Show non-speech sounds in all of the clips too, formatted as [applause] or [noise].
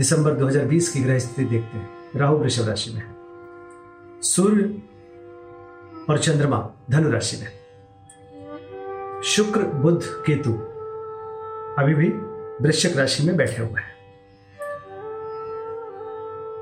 दिसंबर 2020 की ग्रह स्थिति देखते हैं। राहु वृषभ राशि में सूर्य और चंद्रमा धनु राशि में शुक्र, बुध, केतु अभी भी वृश्चिक राशि में बैठे हुए हैं।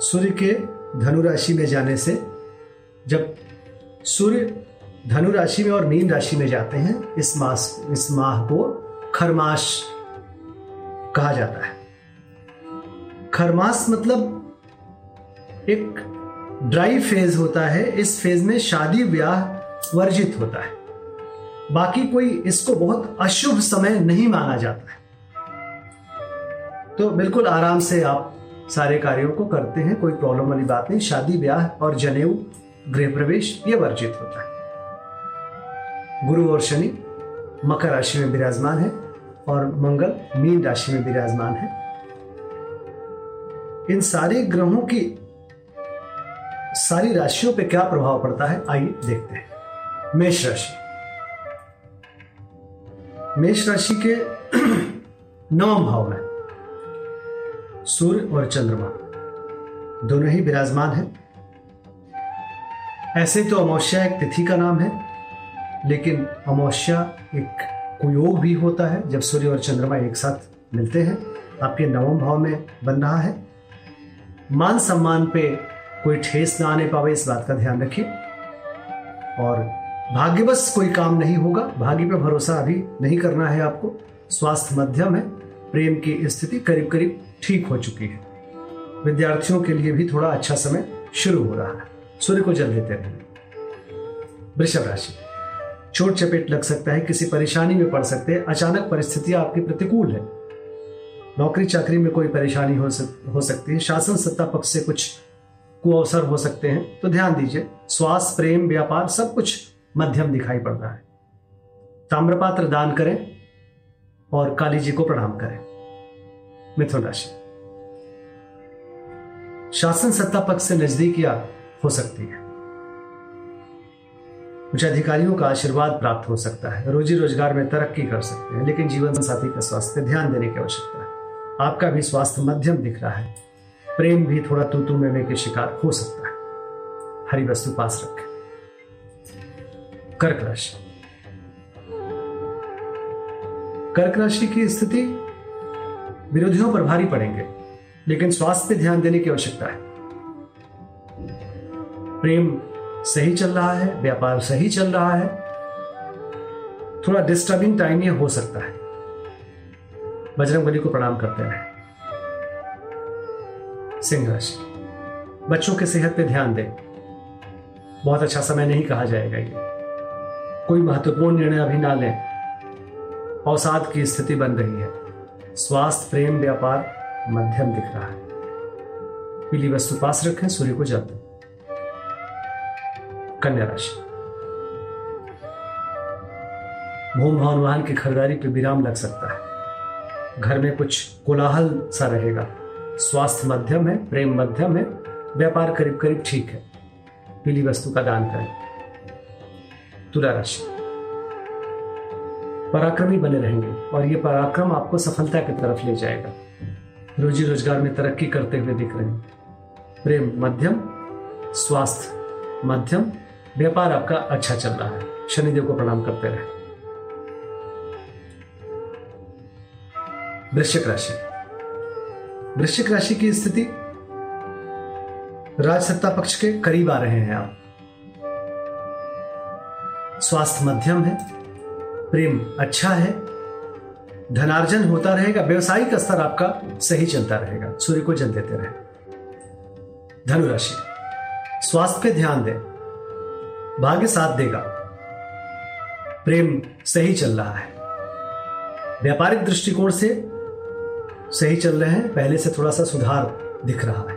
सूर्य के धनु राशि में जाने से जब सूर्य धनु राशि में और मीन राशि में जाते हैं, इस मास, इस माह को खरमाश कहा जाता है। खरमास मतलब एक ड्राई फ़ेज़ होता है। इस फ़ेज़ में शादी ब्याह वर्जित होता है। बाकी कोई इसको बहुत अशुभ समय नहीं माना जाता है। तो बिल्कुल आराम से आप सारे कार्यों को करते हैं, कोई प्रॉब्लम वाली बात नहीं। शादी ब्याह और जनेऊ, गृह प्रवेश, ये वर्जित होता है। गुरु और शनि मकर राशि में विराजमान है और मंगल मीन राशि में विराजमान है। इन सारे ग्रहों की सारी राशियों पे क्या प्रभाव पड़ता है? आइए देखते हैं। मेष राशि। मेष राशि के [clears throat] नवम भाव में सूर्य और चंद्रमा दोनों ही विराजमान हैं। ऐसे तो अमावस्या एक तिथि का नाम है, लेकिन अमावस्या एक कुयोग भी होता है, जब सूर्य और चंद्रमा एक साथ मिलते हैं। आपके नवम भाव में बन रहा है। मान सम्मान पे कोई ठेस ना आने पावे, इस बात का ध्यान रखिए। और भाग्यवश कोई काम नहीं होगा भाग्य पे भरोसा अभी नहीं करना है आपको। स्वास्थ्य मध्यम है, प्रेम की स्थिति करीब करीब ठीक हो चुकी है। विद्यार्थियों के लिए भी थोड़ा अच्छा समय शुरू हो रहा है। सूर्य को जल देते रहें वृषभ राशि। चोट चपेट लग सकता है, किसी परेशानी में पड़ सकते हैं, अचानक परिस्थितियाँ आपकी प्रतिकूल है। नौकरी चाकरी में कोई परेशानी हो सक, हो सकती है। शासन सत्ता पक्ष से कुछ कुअवसर हो सकते हैं। तो ध्यान दीजिए स्वास्थ्य प्रेम व्यापार सब कुछ मध्यम दिखाई पड़ रहा है। ताम्रपात्र दान करें और काली जी को प्रणाम करें। मिथुन राशि। शासन सत्ता पक्ष से नजदीकियाँ हो सकती है। कुछ अधिकारियों का आशीर्वाद प्राप्त हो सकता है। रोजी रोज़गार में तरक्की कर सकते हैं लेकिन जीवन साथी का स्वास्थ्य ध्यान देने की आवश्यकता है। आपका भी स्वास्थ्य मध्यम दिख रहा है। प्रेम भी थोड़ा तू तू में के शिकार हो सकता है। हरी वस्तु पास रखें। कर्क राशि। कर्क राशि की स्थिति, विरोधियों पर भारी पड़ेंगे, लेकिन स्वास्थ्य पे ध्यान देने की आवश्यकता है। प्रेम सही चल रहा है, व्यापार सही चल रहा है। थोड़ा डिस्टर्बिंग टाइम ये हो सकता है। बजरंग बली को प्रणाम करते रहे सिंह राशि बच्चों के सेहत पे ध्यान दें। बहुत अच्छा समय नहीं कहा जाएगा ये। कोई महत्वपूर्ण निर्णय अभी ना लें। अवसाद की स्थिति बन रही है। स्वास्थ्य, प्रेम, व्यापार मध्यम दिख रहा है। पीली वस्तु पास रखें, सूर्य को जल दें। कन्या राशि। भूम भवन वाहन की खरीदारी पर विराम लग सकता है। घर में कुछ कोलाहल सा रहेगा। स्वास्थ्य मध्यम है, प्रेम मध्यम है, व्यापार करीब करीब ठीक है। पीली वस्तु का दान करें। तुला राशि। पराक्रमी बने रहेंगे और ये पराक्रम आपको सफलता की तरफ़ ले जाएगा। रोजी रोज़गार में तरक्की करते हुए दिख रहे हैं। प्रेम मध्यम, स्वास्थ्य मध्यम, व्यापार आपका अच्छा चल रहा है। शनिदेव को प्रणाम करते रहे। वृश्चिक राशि। वृश्चिक राशि की स्थिति? राज सत्ता पक्ष के करीब आ रहे हैं आप। स्वास्थ्य मध्यम है, प्रेम अच्छा है, धनार्जन होता रहेगा, व्यवसायिक स्तर आपका सही चलता रहेगा, सूर्य को जल देते रहे। धनुराशि, स्वास्थ्य पे ध्यान दें, भाग्य साथ देगा, प्रेम सही चल रहा है। व्यापारिक दृष्टिकोण से सही चल रहे हैं, पहले से थोड़ा सा सुधार दिख रहा है।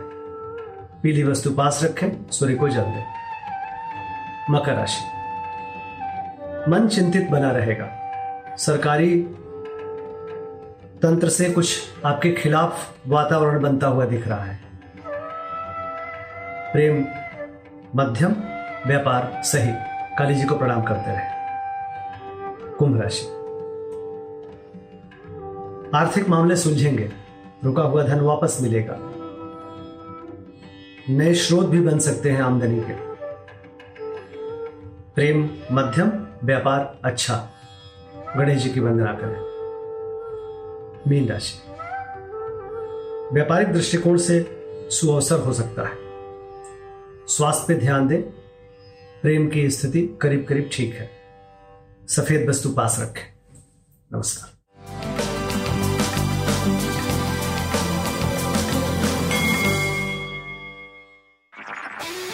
पीली वस्तु पास रखें, सूर्य को जल दें। मकर राशि। मन चिंतित बना रहेगा। सरकारी तंत्र से कुछ आपके खिलाफ वातावरण बनता हुआ दिख रहा है। प्रेम, मध्यम, व्यापार, सही। काली जी को प्रणाम करते रहे। कुंभ राशि। आर्थिक मामले सुलझेंगे। रुका हुआ धन वापस मिलेगा। नए स्रोत भी बन सकते हैं आमदनी के। प्रेम, मध्यम, व्यापार अच्छा। गणेश जी की वंदना करें। मीन राशि। व्यापारिक दृष्टिकोण से सुअवसर हो सकता है। स्वास्थ्य पे ध्यान दें। प्रेम की स्थिति करीब करीब ठीक है। सफ़ेद वस्तु पास रखें। नमस्कार।